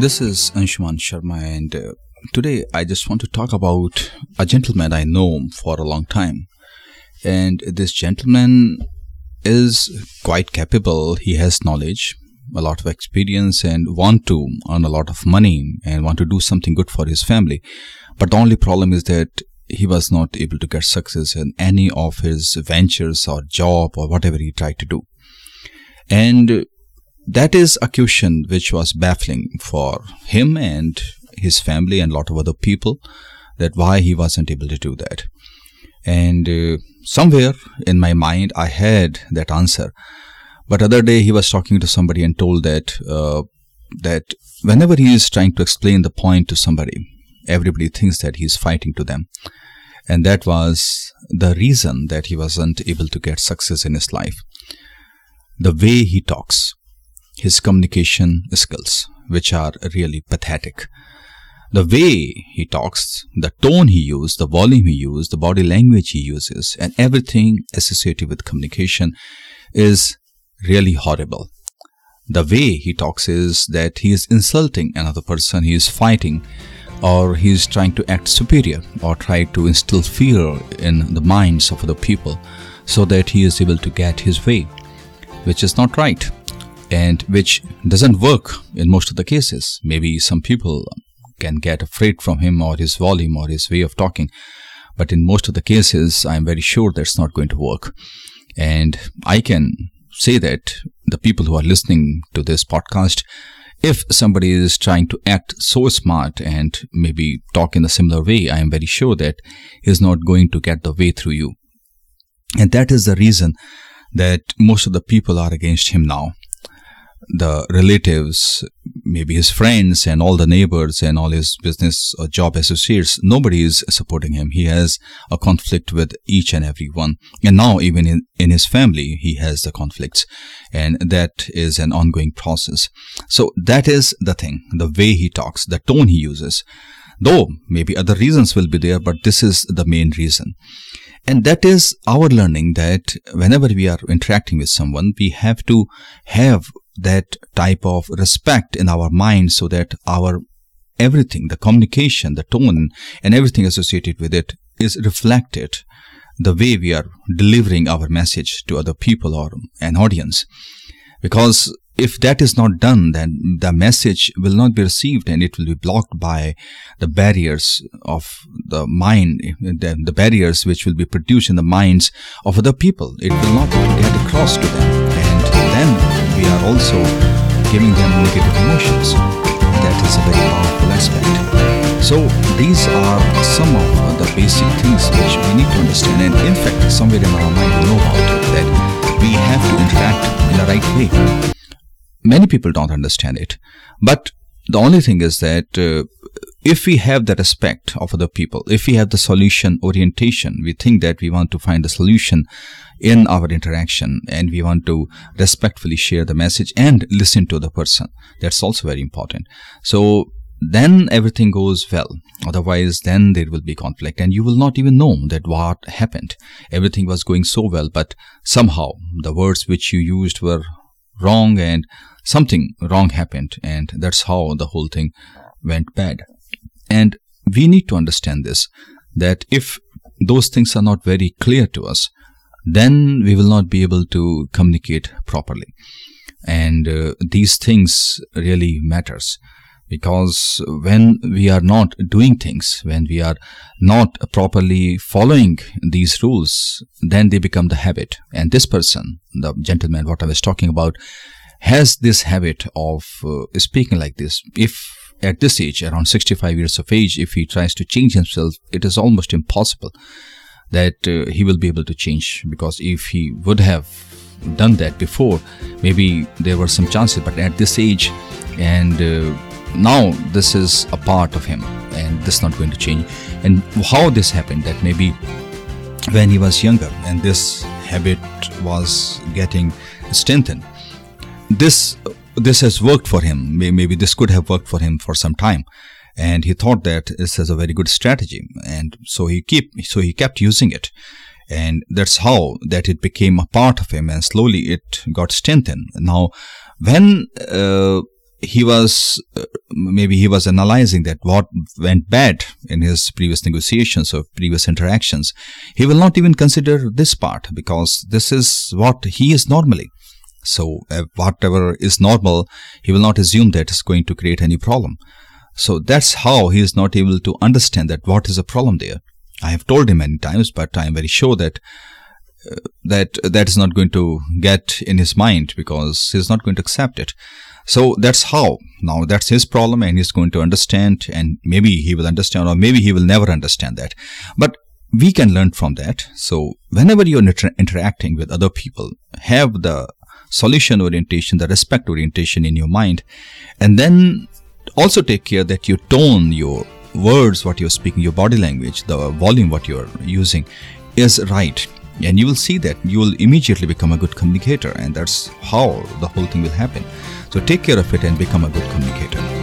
This is Anshuman Sharma, and uh, today I just want to talk about a gentleman I know for a long time. And this gentleman is quite capable. He has knowledge, a lot of experience, and want to earn a lot of money and want to do something good for his family. But the only problem is that he was not able to get success in any of his ventures or job or whatever he tried to do. And that is a question which was baffling for him and his family and a lot of other people that why he wasn't able to do that. And uh, somewhere in my mind i had that answer. But other day he was talking to somebody and told that uh, that whenever he is trying to explain the point to somebody everybody thinks that he is fighting to them. And that was the reason that he wasn't able to get success in his life. The way he talks his communication skills, which are really pathetic. The way he talks, the tone he uses, the volume he uses, the body language he uses, and everything associated with communication is really horrible. The way he talks is that he is insulting another person, he is fighting, or he is trying to act superior, or try to instill fear in the minds of other people so that he is able to get his way, which is not right and which doesn't work in most of the cases. Maybe some people can get afraid from him or his volume or his way of talking. But in most of the cases, I'm very sure that's not going to work. And I can say that the people who are listening to this podcast, if somebody is trying to act so smart and maybe talk in a similar way, I am very sure that he's not going to get the way through you. And that is the reason that most of the people are against him now the relatives, maybe his friends and all the neighbors and all his business or job associates, nobody is supporting him. He has a conflict with each and every one. And now even in, in his family, he has the conflicts. And that is an ongoing process. So that is the thing, the way he talks, the tone he uses. Though maybe other reasons will be there, but this is the main reason. And that is our learning that whenever we are interacting with someone, we have to have that type of respect in our mind so that our everything, the communication, the tone, and everything associated with it is reflected the way we are delivering our message to other people or an audience. Because if that is not done, then the message will not be received and it will be blocked by the barriers of the mind, the, barriers which will be produced in the minds of other people. It will not get across to them. And then we are also giving them negative emotions. That is a very powerful aspect. So these are some of the basic things which we need to understand. And in fact, somewhere in our mind we know about it, that we have to interact in the right way many people don't understand it. But the only thing is that uh, if we have the respect of other people, if we have the solution orientation, we think that we want to find a solution in our interaction and we want to respectfully share the message and listen to the person. That's also very important. So then everything goes well. Otherwise, then there will be conflict and you will not even know that what happened. Everything was going so well, but somehow the words which you used were wrong and something wrong happened and that's how the whole thing went bad and we need to understand this that if those things are not very clear to us then we will not be able to communicate properly and uh, these things really matters because when we are not doing things when we are not properly following these rules then they become the habit and this person the gentleman what i was talking about has this habit of uh, speaking like this. If at this age, around 65 years of age, if he tries to change himself, it is almost impossible that uh, he will be able to change because if he would have done that before, maybe there were some chances, but at this age, and uh, now this is a part of him and this is not going to change. And how this happened, that maybe when he was younger and this habit was getting strengthened this this has worked for him. Maybe this could have worked for him for some time, and he thought that this is a very good strategy, and so he keep so he kept using it, and that's how that it became a part of him, and slowly it got strengthened. Now, when uh, he was uh, maybe he was analyzing that what went bad in his previous negotiations or previous interactions he will not even consider this part because this is what he is normally so uh, whatever is normal he will not assume that is going to create any problem so that's how he is not able to understand that what is a problem there i have told him many times but i am very sure that uh, that that is not going to get in his mind because he is not going to accept it so that's how. Now that's his problem and he's going to understand and maybe he will understand or maybe he will never understand that. But we can learn from that. So whenever you're inter- interacting with other people, have the solution orientation, the respect orientation in your mind, and then also take care that your tone, your words, what you're speaking, your body language, the volume, what you're using is right. And you will see that you will immediately become a good communicator, and that's how the whole thing will happen. So take care of it and become a good communicator.